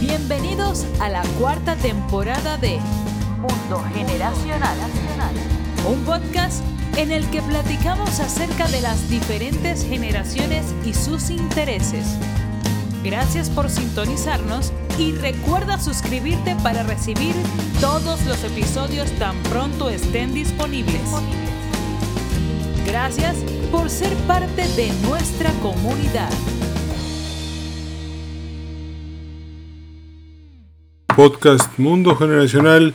Bienvenidos a la cuarta temporada de Mundo Generacional, un podcast en el que platicamos acerca de las diferentes generaciones y sus intereses. Gracias por sintonizarnos y recuerda suscribirte para recibir todos los episodios tan pronto estén disponibles. Gracias por ser parte de nuestra comunidad. Podcast Mundo Generacional,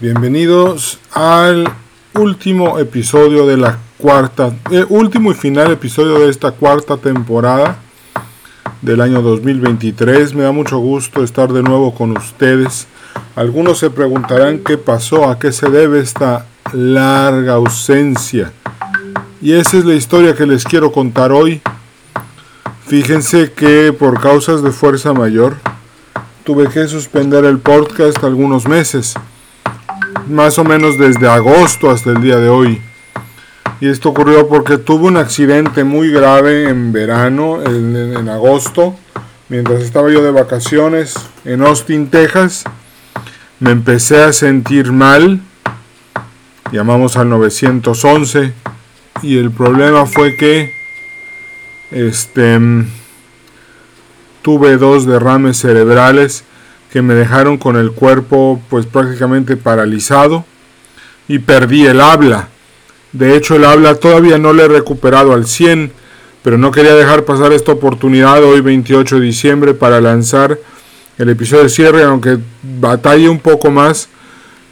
bienvenidos al último episodio de la cuarta, eh, último y final episodio de esta cuarta temporada del año 2023. Me da mucho gusto estar de nuevo con ustedes. Algunos se preguntarán qué pasó, a qué se debe esta larga ausencia. Y esa es la historia que les quiero contar hoy. Fíjense que por causas de fuerza mayor tuve que suspender el podcast algunos meses, más o menos desde agosto hasta el día de hoy. Y esto ocurrió porque tuve un accidente muy grave en verano, en, agosto, mientras estaba yo de vacaciones en Austin, Texas. Me empecé a sentir mal, llamamos al 911 y el problema fue que este tuve dos derrames cerebrales que me dejaron con el cuerpo pues prácticamente paralizado y perdí el habla. De hecho el habla todavía no le he recuperado al 100, pero no quería dejar pasar esta oportunidad hoy 28 de diciembre para lanzar el episodio de cierre, aunque batalle un poco más,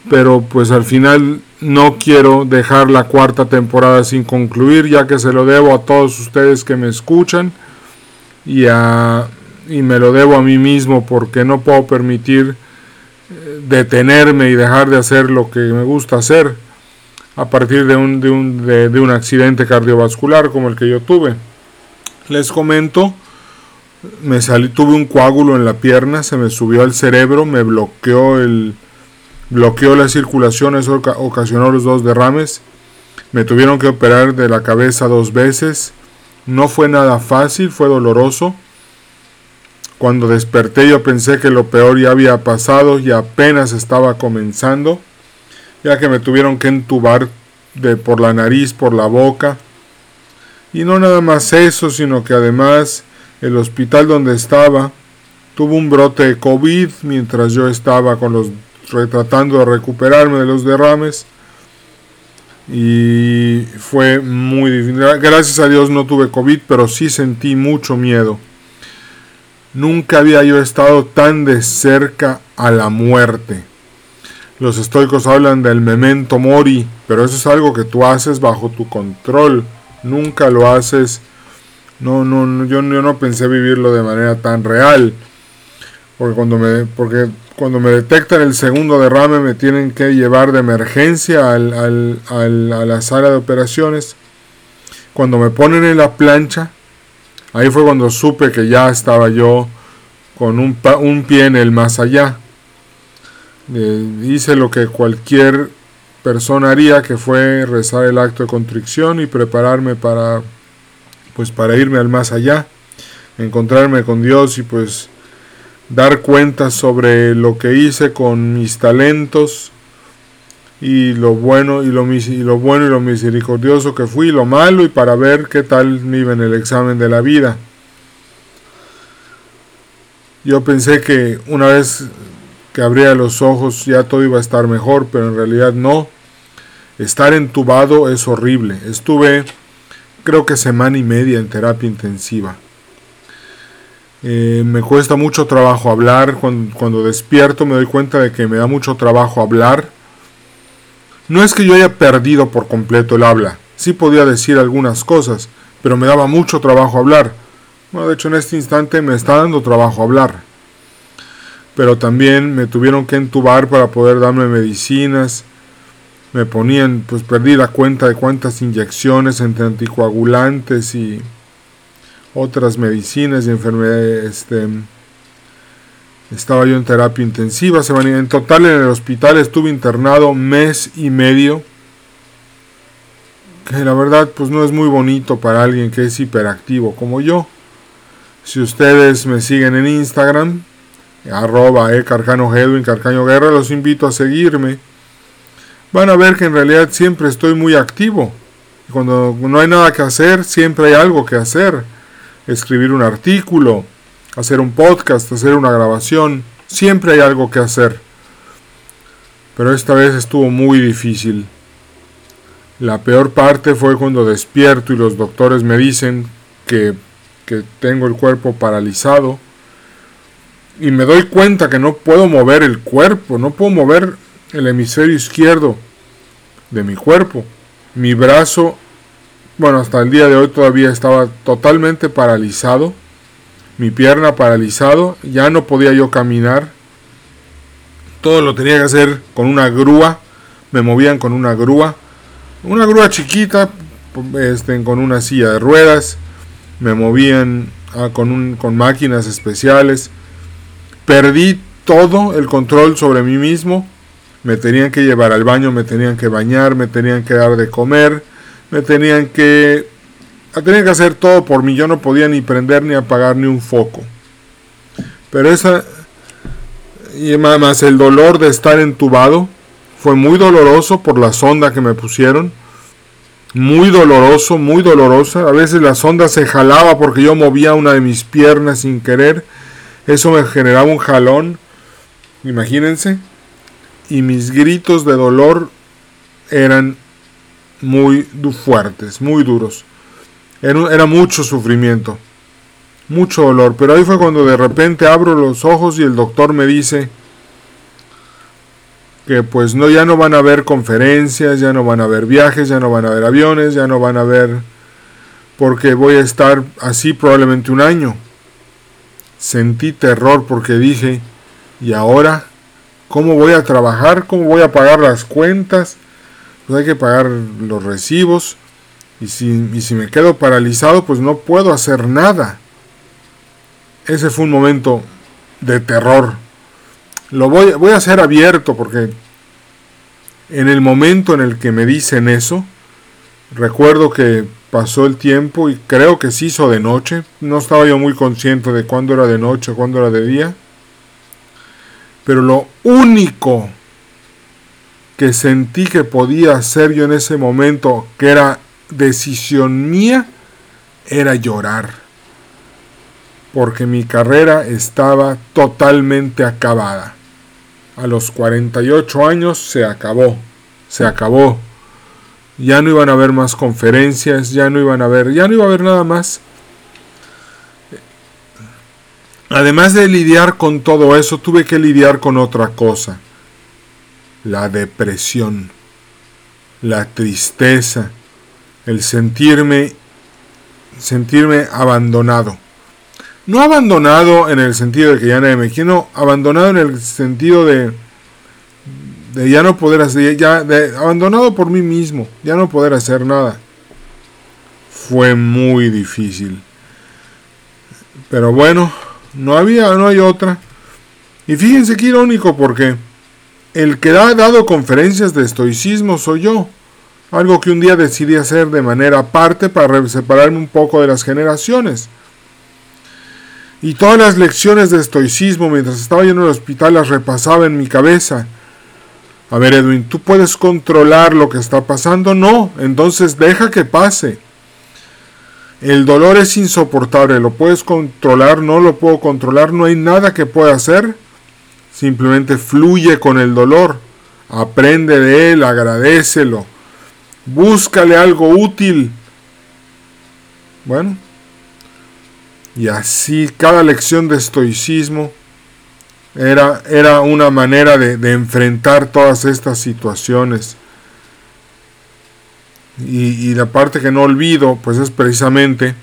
pero pues al final no quiero dejar la cuarta temporada sin concluir, ya que se lo debo a todos ustedes que me escuchan y, y me lo debo a mí mismo porque no puedo permitir eh, detenerme y dejar de hacer lo que me gusta hacer a partir de un, de un, de un accidente cardiovascular como el que yo tuve. Les comento, me salí, tuve un coágulo en la pierna, se me subió al cerebro, me bloqueó el, bloqueó la circulación, eso ocasionó los dos derrames. Me tuvieron que operar de la cabeza dos veces. No fue nada fácil, fue doloroso. Cuando desperté yo pensé que lo peor ya había pasado y apenas estaba comenzando, ya que me tuvieron que entubar de por la nariz, por la boca. Y no nada más eso, sino que además el hospital donde estaba tuvo un brote de COVID mientras yo estaba con los tratando de recuperarme de los derrames. Y fue muy difícil. Gracias a Dios no tuve COVID, pero sí sentí mucho miedo. Nunca había yo estado tan de cerca a la muerte. Los estoicos hablan del memento mori, pero eso es algo que tú haces bajo tu control. Nunca lo haces. No, no, yo, yo no pensé vivirlo de manera tan real. Porque cuando me, porque cuando me detectan el segundo derrame me tienen que llevar de emergencia a la sala de operaciones. Cuando me ponen en la plancha, ahí fue cuando supe que ya estaba yo con un, un pie en el más allá. Eh, hice lo que cualquier persona haría, que fue rezar el acto de contrición y prepararme para, pues, para irme al más allá, encontrarme con Dios y pues dar cuenta sobre lo que hice con mis talentos y lo bueno y lo, y lo bueno y lo misericordioso que fui, lo malo y para ver qué tal me iba en el examen de la vida. Yo pensé que una vez que abría los ojos ya todo iba a estar mejor, pero en realidad no. Estar entubado es horrible. Estuve creo que semana y media en terapia intensiva. Eh, me cuesta mucho trabajo hablar. Cuando, despierto me doy cuenta de que me da mucho trabajo hablar. No es que yo haya perdido por completo el habla. Sí podía decir algunas cosas, pero me daba mucho trabajo hablar. Bueno, de hecho en este instante me está dando trabajo hablar. Pero también me tuvieron que entubar para poder darme medicinas. Me ponían, pues perdí la cuenta de cuántas inyecciones entre anticoagulantes y otras medicinas y enfermedades. Este, estaba yo en terapia intensiva. Se en total en el hospital estuve internado mes y medio. Que la verdad pues no es muy bonito para alguien que es hiperactivo como yo. Si ustedes me siguen en Instagram, arroba Carcaño Guerra, los invito a seguirme. Van a ver que en realidad siempre estoy muy activo. Cuando no hay nada que hacer, siempre hay algo que hacer. Escribir un artículo, hacer un podcast, hacer una grabación, siempre hay algo que hacer. Pero esta vez estuvo muy difícil. La peor parte fue cuando despierto y los doctores me dicen que, que tengo el cuerpo paralizado y me doy cuenta que no puedo mover el cuerpo, no puedo mover el hemisferio izquierdo de mi cuerpo. Mi brazo, bueno, hasta el día de hoy todavía estaba totalmente paralizado. Mi pierna paralizado, ya no podía yo caminar. Todo lo tenía que hacer con una grúa. Me movían con una grúa. Una grúa chiquita, este, con una silla de ruedas. Me movían ah, con, con máquinas especiales Perdí todo el control sobre mí mismo. Me tenían que llevar al baño, me tenían que bañar, me tenían que dar de comer, me tenían que... Tenían que hacer todo por mí. Yo no podía ni prender ni apagar ni un foco. Pero esa... Y más el dolor de estar entubado. Fue muy doloroso por la sonda que me pusieron. Muy doloroso, muy dolorosa. A veces la sonda se jalaba porque yo movía una de mis piernas sin querer eso me generaba un jalón, imagínense. Y mis gritos de dolor eran muy fuertes, muy duros. Era, mucho sufrimiento, mucho dolor. Pero ahí fue cuando de repente abro los ojos y el doctor me dice que pues no ya no van a haber conferencias, ya no van a haber viajes, ya no van a haber aviones, ya no van a haber porque voy a estar así probablemente un año. Sentí terror porque dije, ¿y ahora cómo voy a trabajar? ¿Cómo voy a pagar las cuentas? Pues hay que pagar los recibos. Y si, si me quedo paralizado, pues no puedo hacer nada. Ese fue un momento de terror. Lo voy, voy a ser abierto porque en el momento en el que me dicen eso, recuerdo que pasó el tiempo y creo que se hizo de noche. No estaba yo muy consciente de cuándo era de noche o cuándo era de día. Pero lo único que sentí que podía hacer yo en ese momento, que era decisión mía, era llorar. Porque mi carrera estaba totalmente acabada. A los 48 años se acabó. Se acabó ya no iban a haber más conferencias, ya no iban a haber, ya no iba a haber nada más. Además de lidiar con todo eso, tuve que lidiar con otra cosa. La depresión, la tristeza, el sentirme sentirme abandonado. No abandonado en el sentido de que ya nadie me quiere, no, abandonado en el sentido de ya no poder hacer, ya de, abandonado por mí mismo, ya no poder hacer nada. Fue muy difícil. Pero bueno, no había, no hay otra. Y fíjense qué irónico porque el que ha dado conferencias de estoicismo soy yo. Algo que un día decidí hacer de manera aparte para separarme un poco de las generaciones. Y todas las lecciones de estoicismo mientras estaba yo en el hospital las repasaba en mi cabeza a ver, Edwin, ¿tú puedes controlar lo que está pasando? No, entonces deja que pase. El dolor es insoportable, ¿lo puedes controlar? No lo puedo controlar, no hay nada que pueda hacer. Simplemente fluye con el dolor, aprende de él, agradecelo, búscale algo útil. Bueno, y así cada lección de estoicismo era, era una manera de, enfrentar todas estas situaciones. Y, y, la parte que no olvido, pues es precisamente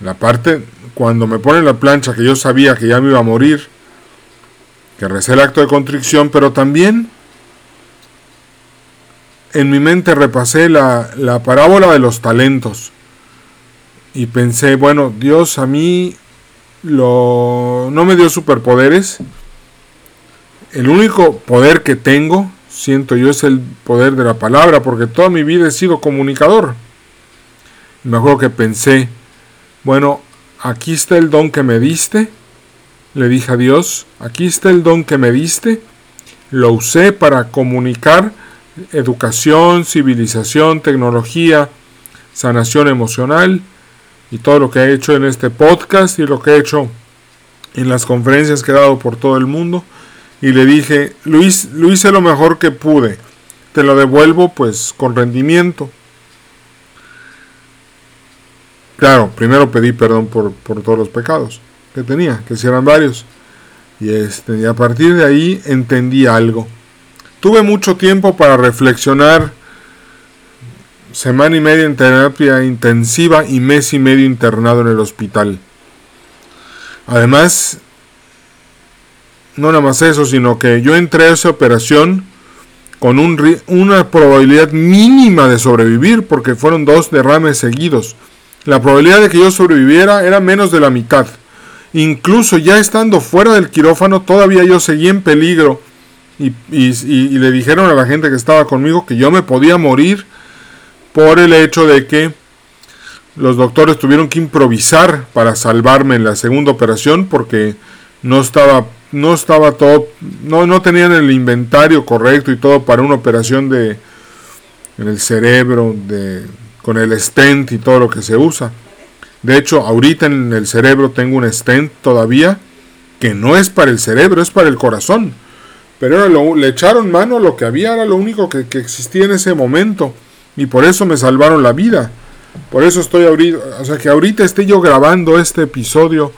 la parte cuando me ponen la plancha que yo sabía que ya me iba a morir, que recé el acto de contrición, pero también en mi mente repasé la, la parábola de los talentos y pensé, bueno, Dios a mí lo, no me dio superpoderes. El único poder que tengo, siento yo, es el poder de la palabra, porque toda mi vida he sido comunicador. Me acuerdo que pensé, bueno, aquí está el don que me diste, le dije a Dios, aquí está el don que me diste, lo usé para comunicar educación, civilización, tecnología, sanación emocional y todo lo que he hecho en este podcast y lo que he hecho en las conferencias que he dado por todo el mundo. Y le dije, Luis, lo hice lo mejor que pude, te lo devuelvo pues con rendimiento. Claro, primero pedí perdón por, por todos los pecados que tenía, que si eran varios. Y, este, y a partir de ahí entendí algo. Tuve mucho tiempo para reflexionar, semana y media en terapia intensiva y mes y medio internado en el hospital. Además, no nada más eso, sino que yo entré a esa operación con un, una probabilidad mínima de sobrevivir, porque fueron dos derrames seguidos. La probabilidad de que yo sobreviviera era menos de la mitad. Incluso ya estando fuera del quirófano, todavía yo seguía en peligro. Y, le dijeron a la gente que estaba conmigo que yo me podía morir por el hecho de que los doctores tuvieron que improvisar para salvarme en la segunda operación porque no estaba no estaba todo no, no tenían el inventario correcto y todo para una operación de en el cerebro de con el stent y todo lo que se usa de hecho, ahorita en el cerebro tengo un stent todavía que no es para el cerebro, es para el corazón. Pero le echaron mano a lo que había, era lo único que, existía en ese momento. Y por eso me salvaron la vida. Por eso estoy ahorita, o sea que ahorita esté yo grabando este episodio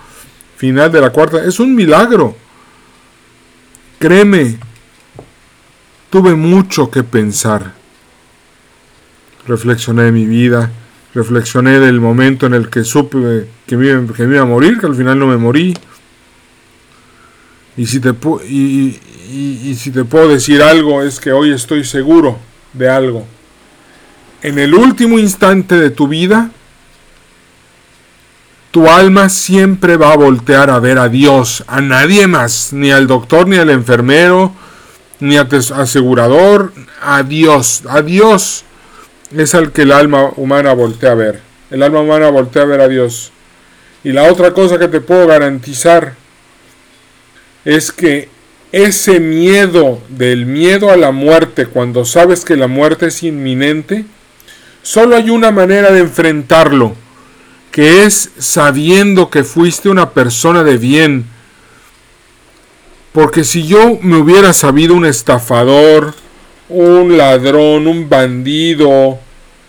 final de la cuarta. Es un milagro. Créeme, tuve mucho que pensar. Reflexioné de mi vida reflexioné del momento en el que supe que me, iba a morir, que al final no me morí. Y si, te, y, y si te puedo decir algo es que hoy estoy seguro de algo. En el último instante de tu vida, tu alma siempre va a voltear a ver a Dios, a nadie más, ni al doctor, ni al enfermero, ni al asegurador, a Dios, a Dios es al que el alma humana voltea a ver. El alma humana voltea a ver a Dios. Y la otra cosa que te puedo garantizar es que ese miedo del miedo a la muerte, cuando sabes que la muerte es inminente, solo hay una manera de enfrentarlo, que es sabiendo que fuiste una persona de bien. Porque si yo me hubiera sabido un estafador, un ladrón, un bandido,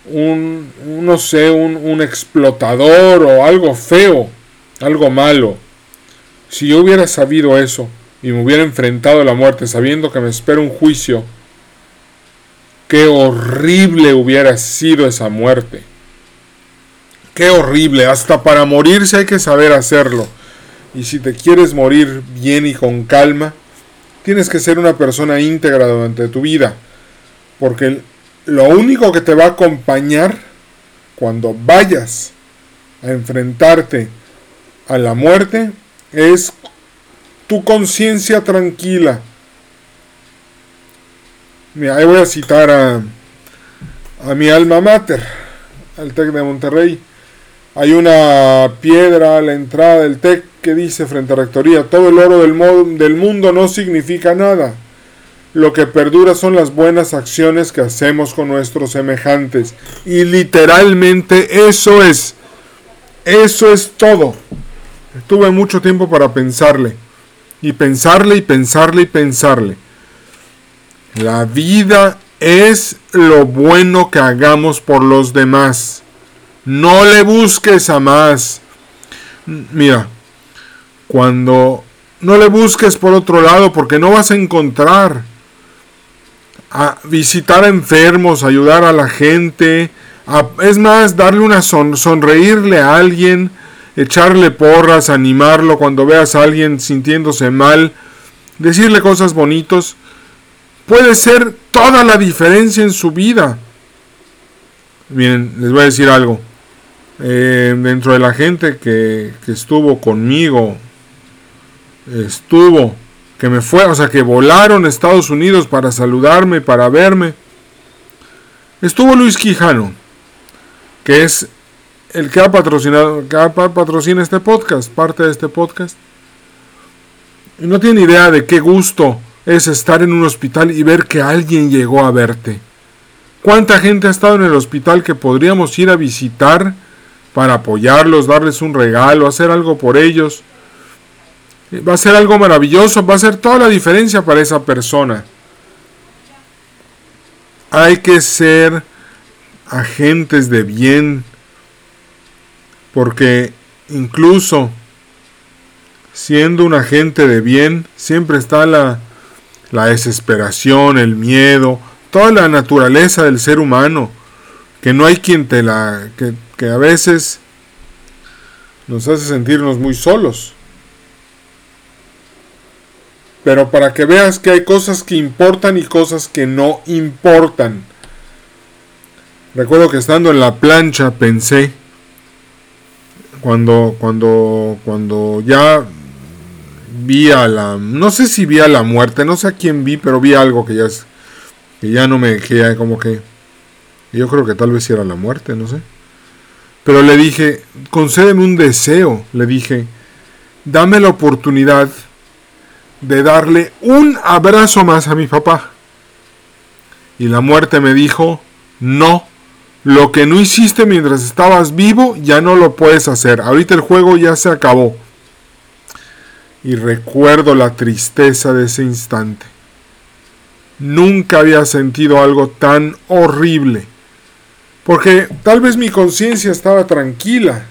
un, no sé, un, un explotador o algo feo, algo malo. Si yo hubiera sabido eso y me hubiera enfrentado a la muerte sabiendo que me espera un juicio, qué horrible hubiera sido esa muerte. Qué horrible, hasta para morirse hay que saber hacerlo. Y si te quieres morir bien y con calma, tienes que ser una persona íntegra durante tu vida. Porque lo único que te va a acompañar cuando vayas a enfrentarte a la muerte es tu conciencia tranquila. Mira, ahí voy a citar a, a mi alma mater, al TEC de Monterrey. Hay una piedra a la entrada del TEC que dice frente a Rectoría, todo el oro del, del mundo no significa nada lo que perdura son las buenas acciones que hacemos con nuestros semejantes. Y literalmente eso es. Eso es todo. Tuve mucho tiempo para pensarle. Y pensarle y pensarle y pensarle. La vida es lo bueno que hagamos por los demás. No le busques a más. Mira, cuando no le busques por otro lado porque no vas a encontrar a visitar a enfermos, ayudar a la gente, es más, darle una son, sonreírle a alguien, echarle porras, animarlo cuando veas a alguien sintiéndose mal, decirle cosas bonitos, puede ser toda la diferencia en su vida. Miren, les voy a decir algo. Eh, dentro de la gente que, que estuvo conmigo, estuvo que me fue, o sea, que volaron a Estados Unidos para saludarme, para verme. Estuvo Luis Quijano, que es el que ha patrocinado, que patrocina este podcast, parte de este podcast. Y no tiene idea de qué gusto es estar en un hospital y ver que alguien llegó a verte. ¿Cuánta gente ha estado en el hospital que podríamos ir a visitar para apoyarlos, darles un regalo, hacer algo por ellos? Va a ser algo maravilloso, va a ser toda la diferencia para esa persona. Hay que ser agentes de bien, porque incluso siendo un agente de bien, siempre está la, la desesperación, el miedo, toda la naturaleza del ser humano, que no hay quien te la, que, que a veces nos hace sentirnos muy solos. Pero para que veas que hay cosas que importan y cosas que no importan. Recuerdo que estando en la plancha pensé cuando cuando cuando ya vi a la no sé si vi a la muerte, no sé a quién vi, pero vi algo que ya es que ya no me ya como que yo creo que tal vez era la muerte, no sé. Pero le dije, concédeme un deseo, le dije, dame la oportunidad de darle un abrazo más a mi papá. Y la muerte me dijo, no, lo que no hiciste mientras estabas vivo ya no lo puedes hacer. Ahorita el juego ya se acabó. Y recuerdo la tristeza de ese instante. Nunca había sentido algo tan horrible. Porque tal vez mi conciencia estaba tranquila.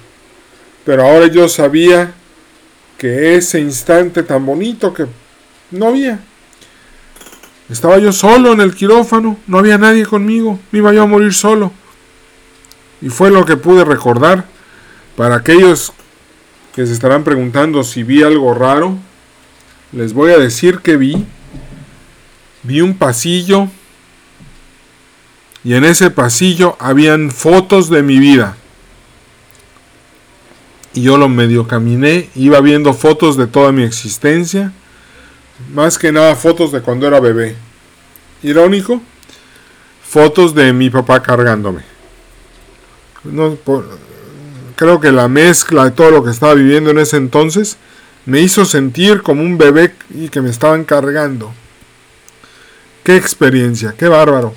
Pero ahora yo sabía que ese instante tan bonito que no había. Estaba yo solo en el quirófano, no había nadie conmigo, me iba yo a morir solo. Y fue lo que pude recordar. Para aquellos que se estarán preguntando si vi algo raro, les voy a decir que vi. Vi un pasillo y en ese pasillo habían fotos de mi vida. Y yo lo medio caminé, iba viendo fotos de toda mi existencia, más que nada fotos de cuando era bebé. Irónico, fotos de mi papá cargándome no, creo que la mezcla de todo lo que estaba viviendo en ese entonces me hizo sentir como un bebé y que me estaban cargando. Qué experiencia, qué bárbaro.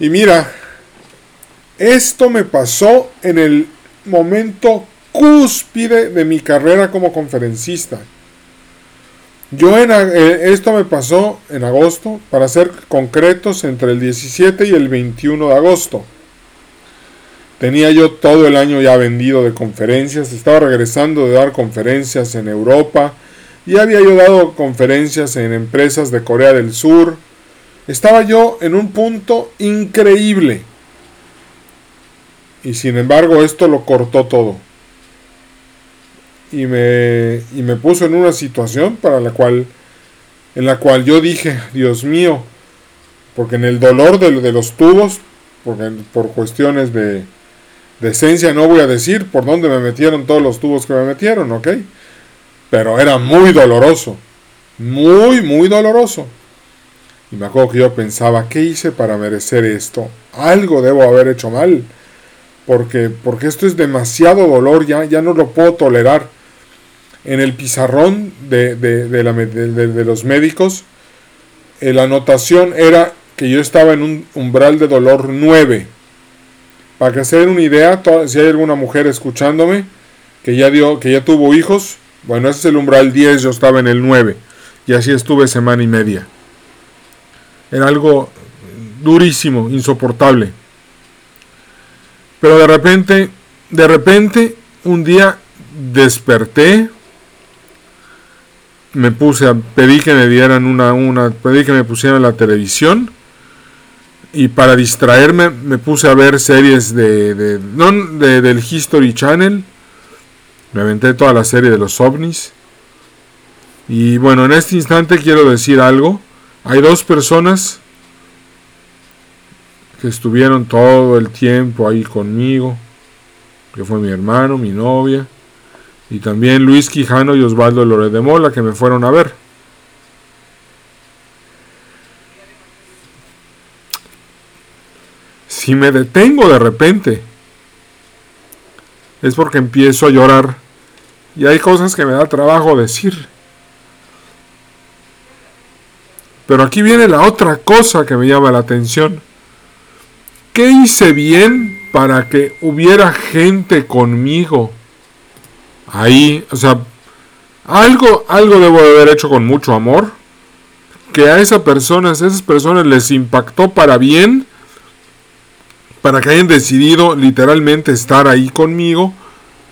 Y mira, esto me pasó en el momento cúspide de mi carrera como conferencista. Yo en, eh, esto me pasó en agosto, para ser concretos, entre el 17 y el 21 de agosto. Tenía yo todo el año ya vendido de conferencias, estaba regresando de dar conferencias en Europa, y había yo dado conferencias en empresas de Corea del Sur. Estaba yo en un punto increíble. Y sin embargo esto lo cortó todo. Y me, y me puso en una situación para la cual, en la cual yo dije, Dios mío, porque en el dolor de, de los tubos, porque, por cuestiones de, de esencia no voy a decir por dónde me metieron todos los tubos que me metieron, ¿ok? Pero era muy doloroso. Muy, muy doloroso. Y me acuerdo que yo pensaba, ¿qué hice para merecer esto? Algo debo haber hecho mal. Porque, porque esto es demasiado dolor, ya, ya no lo puedo tolerar. En el pizarrón de, de, de los médicos, eh, la anotación era que yo estaba en un umbral de dolor 9. Para que se den una idea, si hay alguna mujer escuchándome que ya, dio, que ya tuvo hijos, bueno, ese es el umbral 10, yo estaba en el 9. Y así estuve semana y media. Era algo durísimo, insoportable. Pero de repente, de repente, un día desperté, me puse a, pedí que me dieran una, una, pedí que me pusieran la televisión y para distraerme me puse a ver series de, de, del History Channel. Me aventé toda la serie de los ovnis. Y bueno, en este instante quiero decir algo. Hay dos personas que estuvieron todo el tiempo ahí conmigo. Que fue mi hermano, mi novia. Y también Luis Quijano y Osvaldo Lore de Mola que me fueron a ver. Si me detengo de repente, es porque empiezo a llorar. Y hay cosas que me da trabajo decir. Pero aquí viene la otra cosa que me llama la atención. ¿Qué hice bien para que hubiera gente conmigo? Ahí, o sea, algo, algo debo de haber hecho con mucho amor. Que a esas personas, esas personas les impactó para bien. Para que hayan decidido literalmente estar ahí conmigo.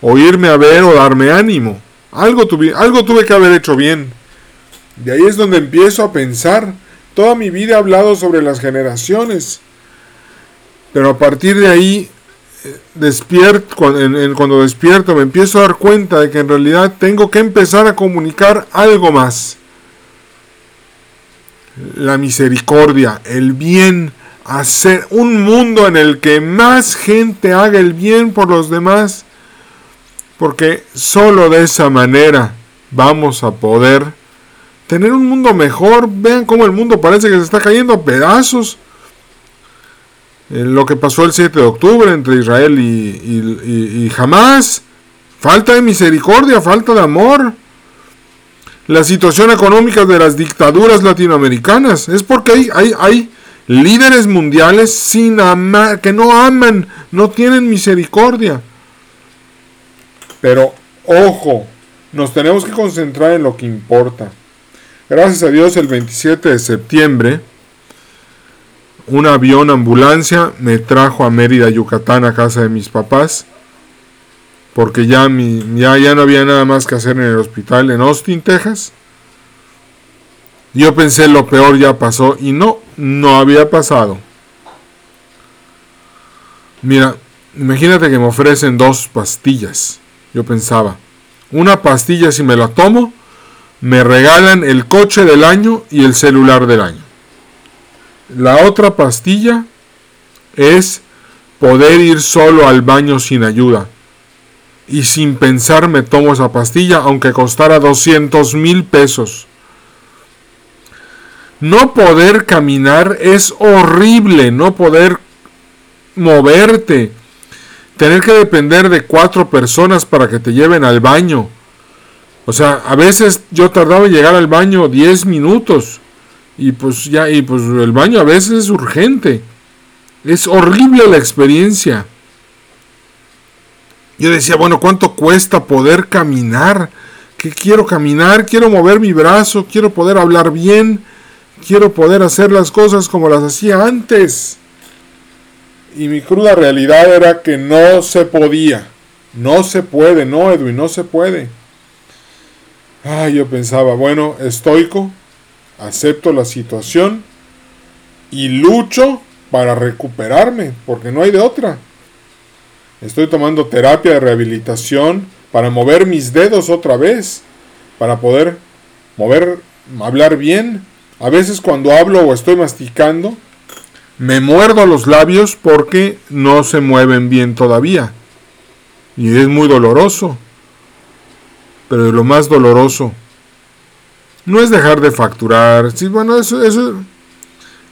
O irme a ver o darme ánimo. Algo tuve, algo tuve que haber hecho bien. De ahí es donde empiezo a pensar. Toda mi vida he hablado sobre las generaciones. Pero a partir de ahí despierto, cuando, despierto me empiezo a dar cuenta de que en realidad tengo que empezar a comunicar algo más. La misericordia, el bien, hacer un mundo en el que más gente haga el bien por los demás, porque solo de esa manera vamos a poder tener un mundo mejor. Vean cómo el mundo parece que se está cayendo a pedazos lo que pasó el 7 de octubre entre Israel y, y. Falta de misericordia, falta de amor. La situación económica de las dictaduras latinoamericanas es porque hay, hay, hay líderes mundiales sin amar, que no aman, no tienen misericordia. Pero ojo, nos tenemos que concentrar en lo que importa. Gracias a Dios el 27 de septiembre un avión ambulancia me trajo a Mérida, Yucatán, a casa de mis papás, porque ya, mi, ya, ya no había nada más que hacer en el hospital en Austin, Texas. Yo pensé lo peor ya pasó y no, no había pasado. Mira, imagínate que me ofrecen dos pastillas. Yo pensaba, una pastilla si me la tomo, me regalan el coche del año y el celular del año. La otra pastilla es poder ir solo al baño sin ayuda. Y sin pensar me tomo esa pastilla aunque costara 200 mil pesos. No poder caminar es horrible, no poder moverte, tener que depender de cuatro personas para que te lleven al baño. O sea, a veces yo tardaba en llegar al baño 10 minutos y pues ya, y pues el baño a veces es urgente. Es horrible la experiencia. Yo decía, bueno, ¿cuánto cuesta poder caminar? Que quiero caminar, quiero mover mi brazo, quiero poder hablar bien, quiero poder hacer las cosas como las hacía antes. Y mi cruda realidad era que no se podía. No se puede, no, Edwin, no se puede. Ay, yo pensaba, bueno, estoico, acepto la situación y lucho para recuperarme, porque no hay de otra. Estoy tomando terapia de rehabilitación para mover mis dedos otra vez, para poder mover, hablar bien. A veces cuando hablo o estoy masticando, me muerdo los labios porque no se mueven bien todavía. Y es muy doloroso. Pero lo más doloroso no es dejar de facturar. Sí, bueno, eso.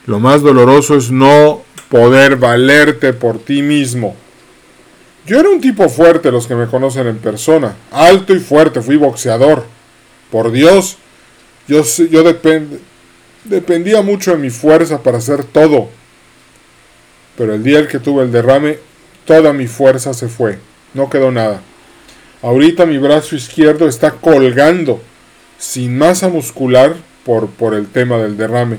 Lo más doloroso es no poder valerte por ti mismo. Yo era un tipo fuerte, los que me conocen en persona. Alto y fuerte, fui boxeador. Por Dios, yo, yo dependía mucho de mi fuerza para hacer todo. Pero el día en que tuve el derrame, toda mi fuerza se fue. No quedó nada. Ahorita mi brazo izquierdo está colgando sin masa muscular por, por el tema del derrame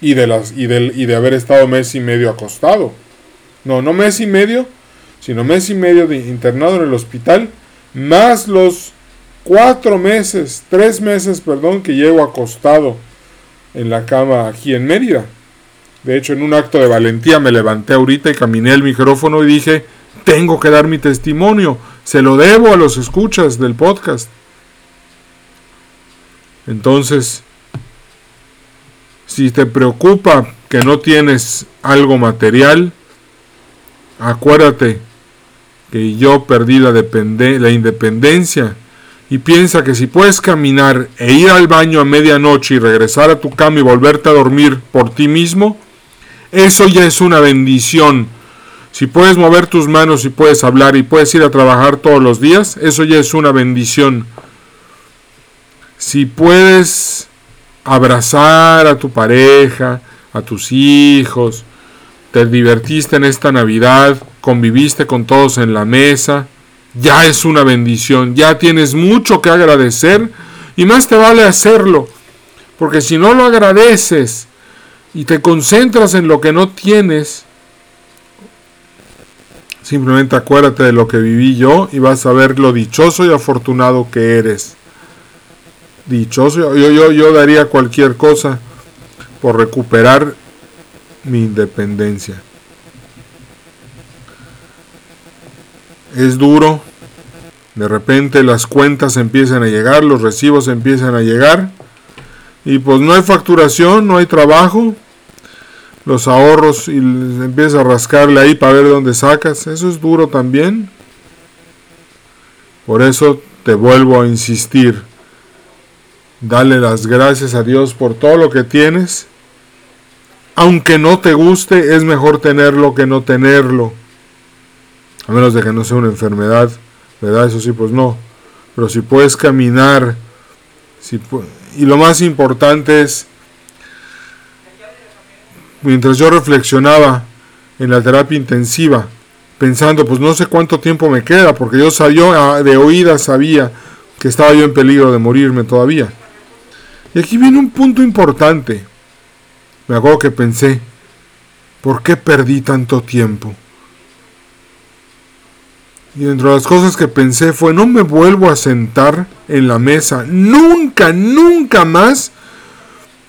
y de, las, y, del, y de haber estado mes y medio acostado. No, no mes y medio, sino mes y medio de internado en el hospital, más los cuatro meses, tres meses, perdón, que llevo acostado en la cama aquí en Mérida. De hecho, en un acto de valentía me levanté ahorita y caminé el micrófono y dije, tengo que dar mi testimonio, se lo debo a los escuchas del podcast. Entonces, si te preocupa que no tienes algo material, acuérdate que yo perdí la, la independencia y piensa que si puedes caminar e ir al baño a medianoche y regresar a tu cama y volverte a dormir por ti mismo, eso ya es una bendición. Si puedes mover tus manos y puedes hablar y puedes ir a trabajar todos los días, eso ya es una bendición si puedes abrazar a tu pareja, a tus hijos, te divertiste en esta Navidad, conviviste con todos en la mesa, ya es una bendición, ya tienes mucho que agradecer y más te vale hacerlo, porque si no lo agradeces y te concentras en lo que no tienes, simplemente acuérdate de lo que viví yo y vas a ver lo dichoso y afortunado que eres. Dichoso, yo, yo, yo daría cualquier cosa por recuperar mi independencia. Es duro, de repente las cuentas empiezan a llegar, los recibos empiezan a llegar. Y pues no hay facturación, no hay trabajo, los ahorros y empieza a rascarle ahí para ver dónde sacas, eso es duro también. Por eso te vuelvo a insistir, dale las gracias a Dios por todo lo que tienes. Aunque no te guste, es mejor tenerlo que no tenerlo. A menos de que no sea una enfermedad, ¿verdad? Eso sí, pues no. Pero si puedes caminar, si y lo más importante es, mientras yo reflexionaba en la terapia intensiva, pensando, pues no sé cuánto tiempo me queda, porque yo sabía, ah, de oída sabía que estaba yo en peligro de morirme todavía. Y aquí viene un punto importante. Me acuerdo que pensé, ¿por qué perdí tanto tiempo? Y dentro de las cosas que pensé fue, no me vuelvo a sentar en la mesa, nunca, nunca más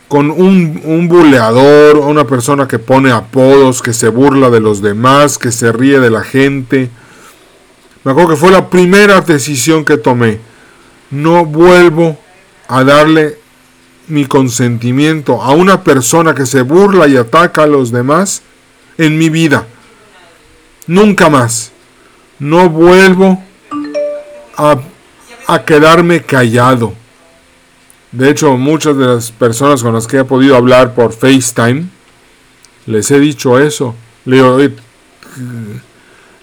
con un, un buleador, una persona que pone apodos, que se burla de los demás, que se ríe de la gente. Me acuerdo que fue la primera decisión que tomé. No vuelvo a darle mi consentimiento a una persona que se burla y ataca a los demás en mi vida. Nunca más. No vuelvo a, quedarme callado. De hecho, muchas de las personas con las que he podido hablar por FaceTime, les he dicho eso. Le digo,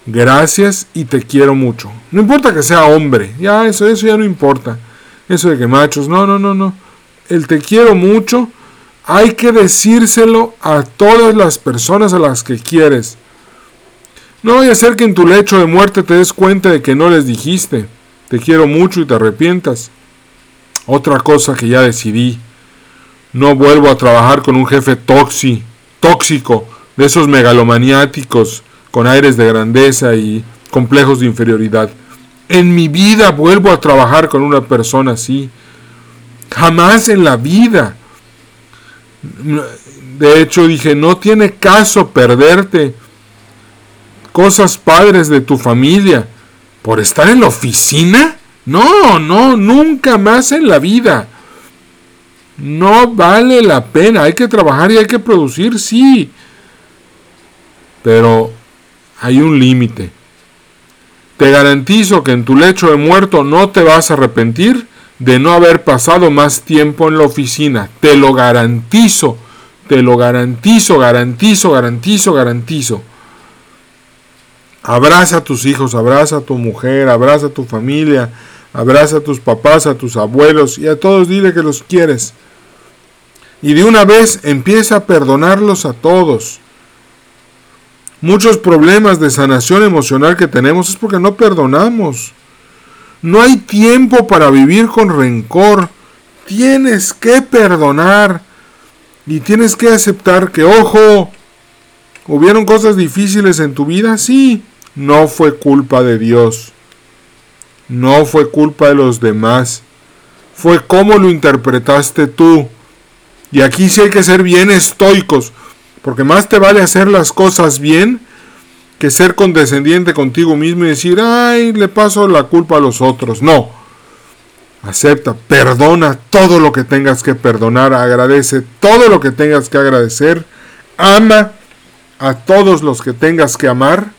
gracias y te quiero mucho. No importa que sea hombre, ya eso, eso ya no importa. Eso de que machos, no, no, no, no el te quiero mucho, hay que decírselo a todas las personas a las que quieres. No vaya a ser que en tu lecho de muerte te des cuenta de que no les dijiste, te quiero mucho y te arrepientas. Otra cosa que ya decidí, no vuelvo a trabajar con un jefe tóxico, tóxico, de esos megalomaniáticos, con aires de grandeza y complejos de inferioridad. En mi vida vuelvo a trabajar con una persona así. Jamás en la vida. De hecho dije, no tiene caso perderte cosas padres de tu familia por estar en la oficina. No, no, nunca más en la vida. No vale la pena. Hay que trabajar y hay que producir, sí. Pero hay un límite. Te garantizo que en tu lecho de muerto no te vas a arrepentir de no haber pasado más tiempo en la oficina. Te lo garantizo, te lo garantizo, garantizo, garantizo, garantizo. Abraza a tus hijos, abraza a tu mujer, abraza a tu familia, abraza a tus papás, a tus abuelos y a todos dile que los quieres. Y de una vez empieza a perdonarlos a todos. Muchos problemas de sanación emocional que tenemos es porque no perdonamos. No hay tiempo para vivir con rencor. Tienes que perdonar. Y tienes que aceptar que, ojo, hubieron cosas difíciles en tu vida. Sí, no fue culpa de Dios. No fue culpa de los demás. Fue cómo lo interpretaste tú. Y aquí sí hay que ser bien estoicos. Porque más te vale hacer las cosas bien que ser condescendiente contigo mismo y decir, ay, le paso la culpa a los otros. No. Acepta, perdona todo lo que tengas que perdonar, agradece todo lo que tengas que agradecer, ama a todos los que tengas que amar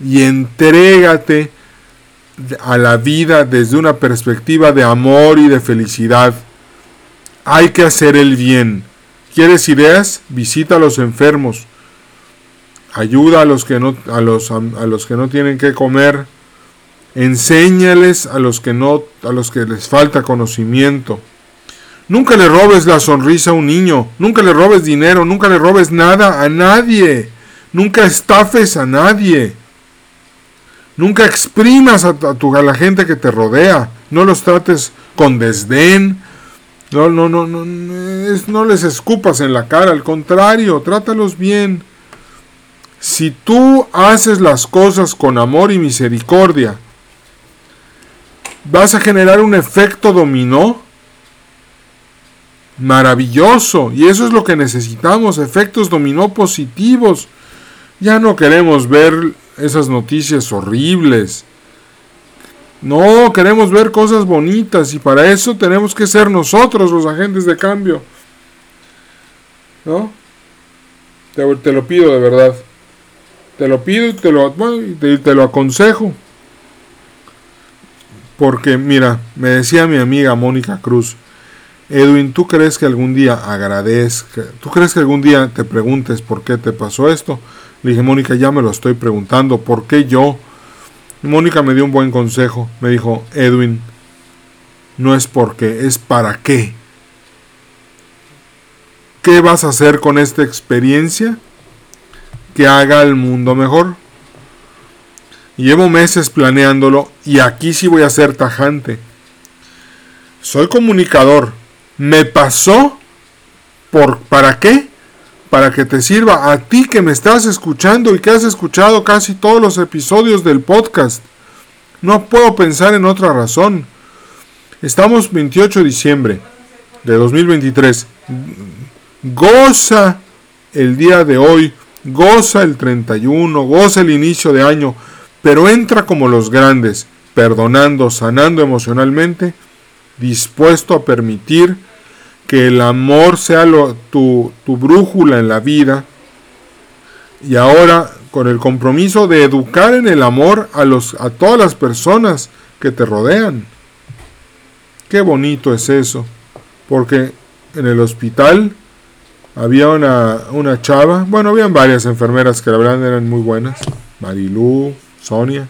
y entrégate a la vida desde una perspectiva de amor y de felicidad. Hay que hacer el bien. ¿Quieres ideas? Visita a los enfermos ayuda a los que no, a los, a, los que no tienen que comer, enséñales a los que no, a los que les falta conocimiento. Nunca le robes la sonrisa a un niño, nunca le robes dinero, nunca le robes nada a nadie, nunca estafes a nadie. Nunca exprimas a, tu, a la gente que te rodea, no los trates con desdén, no, no, no, no, no les escupas en la cara, al contrario, trátalos bien. Si tú haces las cosas con amor y misericordia, vas a generar un efecto dominó maravilloso. Y eso es lo que necesitamos, efectos dominó positivos. Ya no queremos ver esas noticias horribles. No, queremos ver cosas bonitas y para eso tenemos que ser nosotros los agentes de cambio. ¿No? Te, lo pido de verdad. Te lo pido y te lo, te lo aconsejo. Porque mira, me decía mi amiga Mónica Cruz, Edwin, ¿tú crees que algún día agradezca? ¿Tú crees que algún día te preguntes por qué te pasó esto? Dije, Mónica, ya me lo estoy preguntando, ¿por qué yo? Mónica me dio un buen consejo. Me dijo, Edwin, no es por qué, es para qué. ¿Qué vas a hacer con esta experiencia? Que haga el mundo mejor. Llevo meses planeándolo y aquí sí voy a ser tajante. Soy comunicador. Me pasó por ¿para qué? Para que te sirva a ti que me estás escuchando y que has escuchado casi todos los episodios del podcast. No puedo pensar en otra razón. Estamos 28 de diciembre de 2023. Goza el día de hoy, goza el 31, goza el inicio de año, pero entra como los grandes, perdonando, sanando emocionalmente, dispuesto a permitir que el amor sea tu, tu brújula en la vida. Y ahora con el compromiso de educar en el amor a, los, a todas las personas que te rodean. Qué bonito es eso. Porque en el hospital había una, una chava, bueno, habían varias enfermeras que la verdad eran muy buenas. Marilú, Sonia.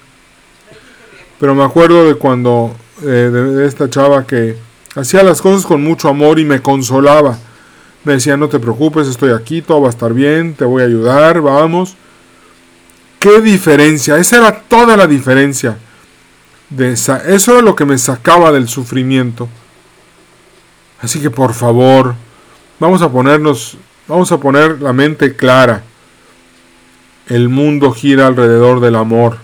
Pero me acuerdo de cuando, eh, de esta chava que Hacía las cosas con mucho amor y me consolaba. Me decía, no te preocupes, estoy aquí, todo va a estar bien, te voy a ayudar, vamos. ¿Qué diferencia? Esa era toda la diferencia. De esa, eso era lo que me sacaba del sufrimiento. Así que por favor, vamos a ponernos, vamos a poner la mente clara. El mundo gira alrededor del amor,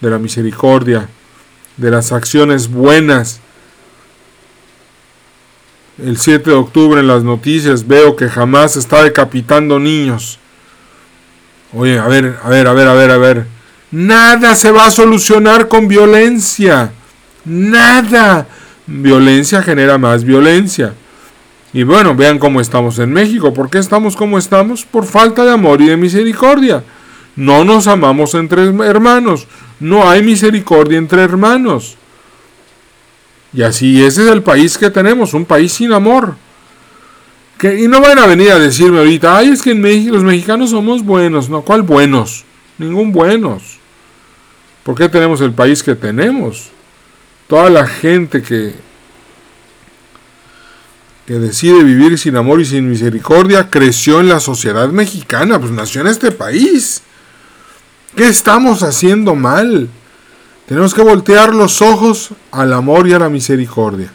de la misericordia, de las acciones buenas el 7 de octubre en las noticias veo que jamás está decapitando niños. Oye, a ver, a ver, a ver, a ver, a ver. Nada se va a solucionar con violencia. Nada. Violencia genera más violencia. Y bueno, vean cómo estamos en México. ¿Por qué estamos como estamos? Por falta de amor y de misericordia. No nos amamos entre hermanos. No hay misericordia entre hermanos. Y así, ese es el país que tenemos, un país sin amor. Que, y no van a venir a decirme ahorita, ay, es que en México los mexicanos somos buenos. No, ¿cuál buenos? Ningún buenos. ¿Por qué tenemos el país que tenemos? Toda la gente que, que decide vivir sin amor y sin misericordia creció en la sociedad mexicana, pues nació en este país. ¿Qué estamos haciendo mal? Tenemos que voltear los ojos al amor y a la misericordia.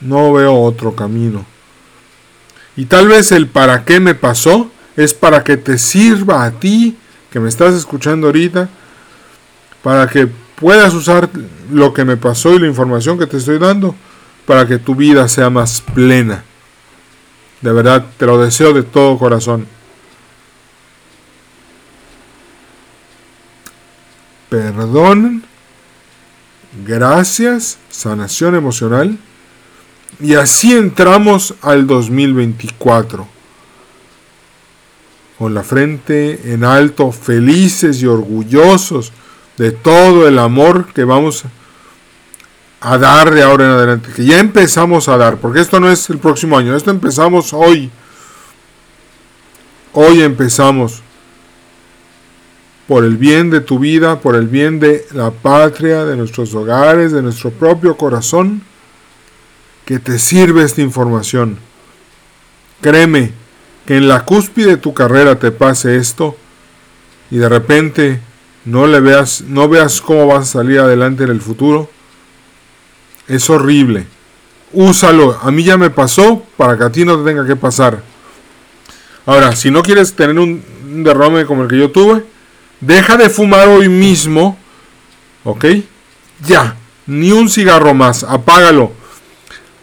No veo otro camino. Y tal vez el para qué me pasó es para que te sirva a ti, que me estás escuchando ahorita, para que puedas usar lo que me pasó y la información que te estoy dando, para que tu vida sea más plena. De verdad, te lo deseo de todo corazón. Perdón, gracias, sanación emocional. Y así entramos al 2024. Con la frente en alto, felices y orgullosos de todo el amor que vamos a dar de ahora en adelante. Que ya empezamos a dar, porque esto no es el próximo año, esto empezamos hoy. Hoy empezamos por el bien de tu vida, por el bien de la patria, de nuestros hogares, de nuestro propio corazón, que te sirve esta información. Créeme que en la cúspide de tu carrera te pase esto y de repente no le veas, no veas cómo vas a salir adelante en el futuro. Es horrible. Úsalo. A mí ya me pasó para que a ti no te tenga que pasar. Ahora, si no quieres tener un derrame como el que yo tuve, deja de fumar hoy mismo. ¿Ok? Ya. Ni un cigarro más. Apágalo.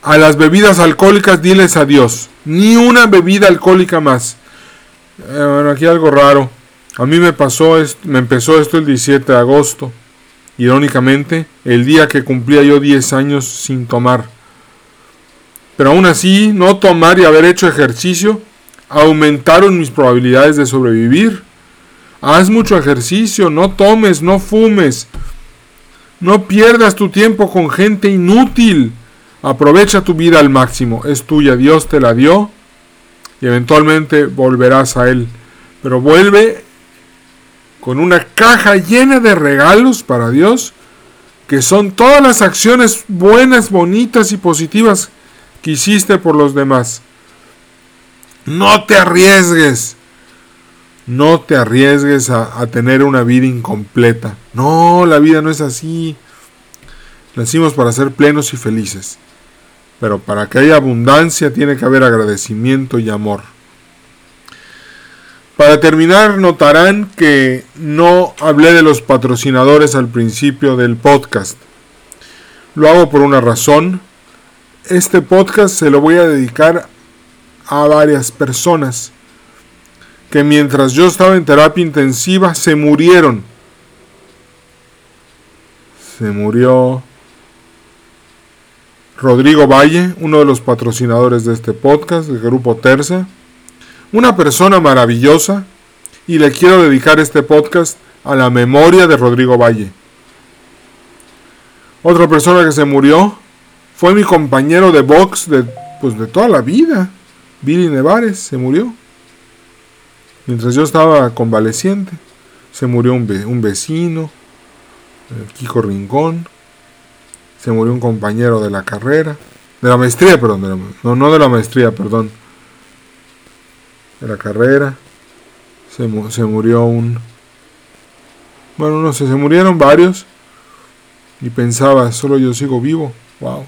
A las bebidas alcohólicas diles adiós. Ni una bebida alcohólica más. Eh, bueno, aquí algo raro. A mí me pasó, me empezó esto el 17 de agosto. Irónicamente, el día que cumplía yo 10 años sin tomar. Pero aún así, no tomar y haber hecho ejercicio aumentaron mis probabilidades de sobrevivir. Haz mucho ejercicio, no tomes, no fumes. No pierdas tu tiempo con gente inútil. Aprovecha tu vida al máximo. Es tuya, Dios te la dio y eventualmente volverás a Él. Pero vuelve con una caja llena de regalos para Dios, que son todas las acciones buenas, bonitas y positivas que hiciste por los demás. No te arriesgues. No te arriesgues a, tener una vida incompleta. No, la vida no es así. Nacimos para ser plenos y felices. Pero para que haya abundancia tiene que haber agradecimiento y amor. Para terminar, notarán que no hablé de los patrocinadores al principio del podcast. Lo hago por una razón. Este podcast se lo voy a dedicar a varias personas que mientras yo estaba en terapia intensiva se murieron. Se murió Rodrigo Valle, uno de los patrocinadores de este podcast, del grupo Terza. Una persona maravillosa y le quiero dedicar este podcast a la memoria de Rodrigo Valle. Otra persona que se murió fue mi compañero de box de, pues, de toda la vida. Billy Nevares se murió. Mientras yo estaba convaleciente, se murió un, vecino, eh, Kiko Rincón se murió un compañero de la carrera, de la maestría, perdón, no, no de la maestría, perdón, de la carrera, se, se murió un, bueno, no sé, se murieron varios y pensaba, solo yo sigo vivo, wow.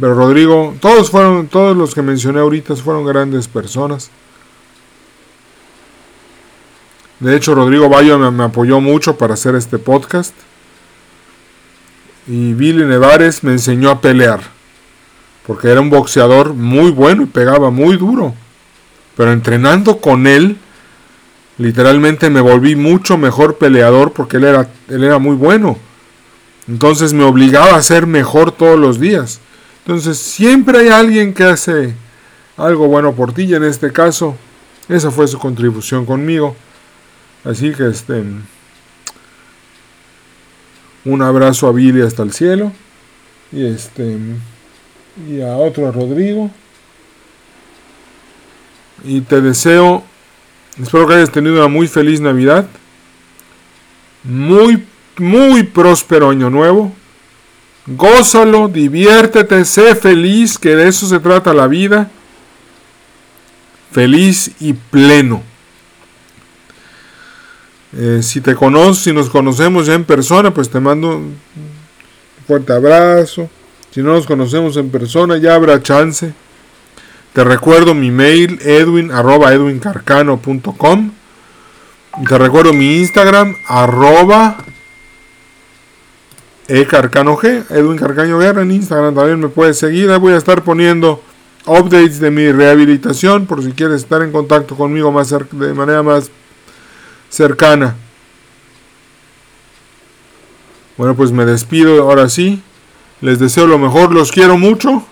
Pero Rodrigo, todos fueron, todos los que mencioné ahorita fueron grandes personas. De hecho, Rodrigo Bayo me apoyó mucho para hacer este podcast. Y Billy Nevares me enseñó a pelear. Porque era un boxeador muy bueno y pegaba muy duro. Pero entrenando con él, literalmente me volví mucho mejor peleador porque él era, él era muy bueno. Entonces me obligaba a ser mejor todos los días. Entonces siempre hay alguien que hace algo bueno por ti y en este caso esa fue su contribución conmigo. Así que este un abrazo a Billy hasta el cielo. Y este. Y a otro a Rodrigo. Y te deseo. Espero que hayas tenido una muy feliz Navidad. Muy, muy próspero año nuevo. Gózalo, diviértete, sé feliz, que de eso se trata la vida. Feliz y pleno. Eh, si te conoces, si nos conocemos ya en persona, pues te mando un fuerte abrazo. Si no nos conocemos en persona, ya habrá chance. Te recuerdo mi mail edwin. Te recuerdo mi Instagram arroba ecarcano g, Edwin Carcaño Guerra en Instagram también me puedes seguir. Ahí voy a estar poniendo updates de mi rehabilitación por si quieres estar en contacto conmigo más de manera más cercana. Bueno, pues me despido ahora sí. Les deseo lo mejor, los quiero mucho.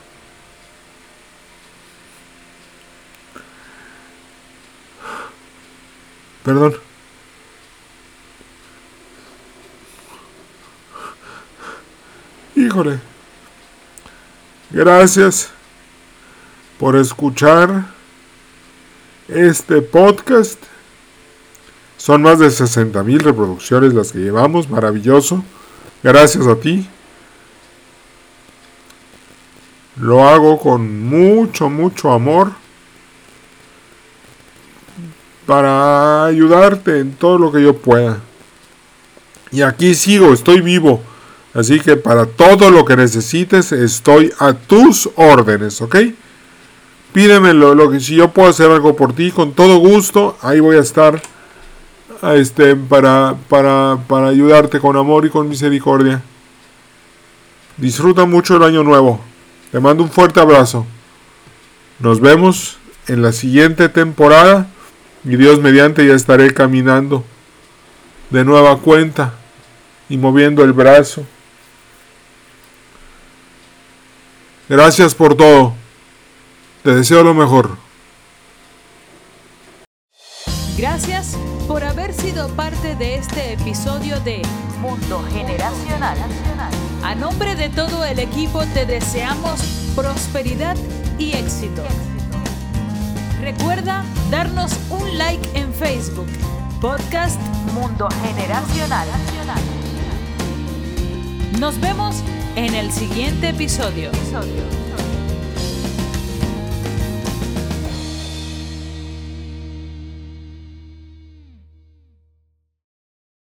Perdón. Híjole. Gracias por escuchar este podcast Son más de 60 mil reproducciones las que llevamos, maravilloso. Gracias a ti. Lo hago con mucho, mucho amor para ayudarte en todo lo que yo pueda. Y aquí sigo, estoy vivo. Así que para todo lo que necesites estoy a tus órdenes, ¿ok? Pídemelo, lo que si yo puedo hacer algo por ti, con todo gusto, ahí voy a estar este, para, para, para ayudarte con amor y con misericordia. Disfruta mucho el año nuevo. Te mando un fuerte abrazo. Nos vemos en la siguiente temporada y Dios mediante ya estaré caminando de nueva cuenta y moviendo el brazo. Gracias por todo. Te deseo lo mejor. Gracias por haber sido parte de este episodio de Mundo Generacional. A nombre de todo el equipo te deseamos prosperidad y éxito. Recuerda darnos un like en Facebook, Podcast Mundo Generacional. Nos vemos en el siguiente episodio.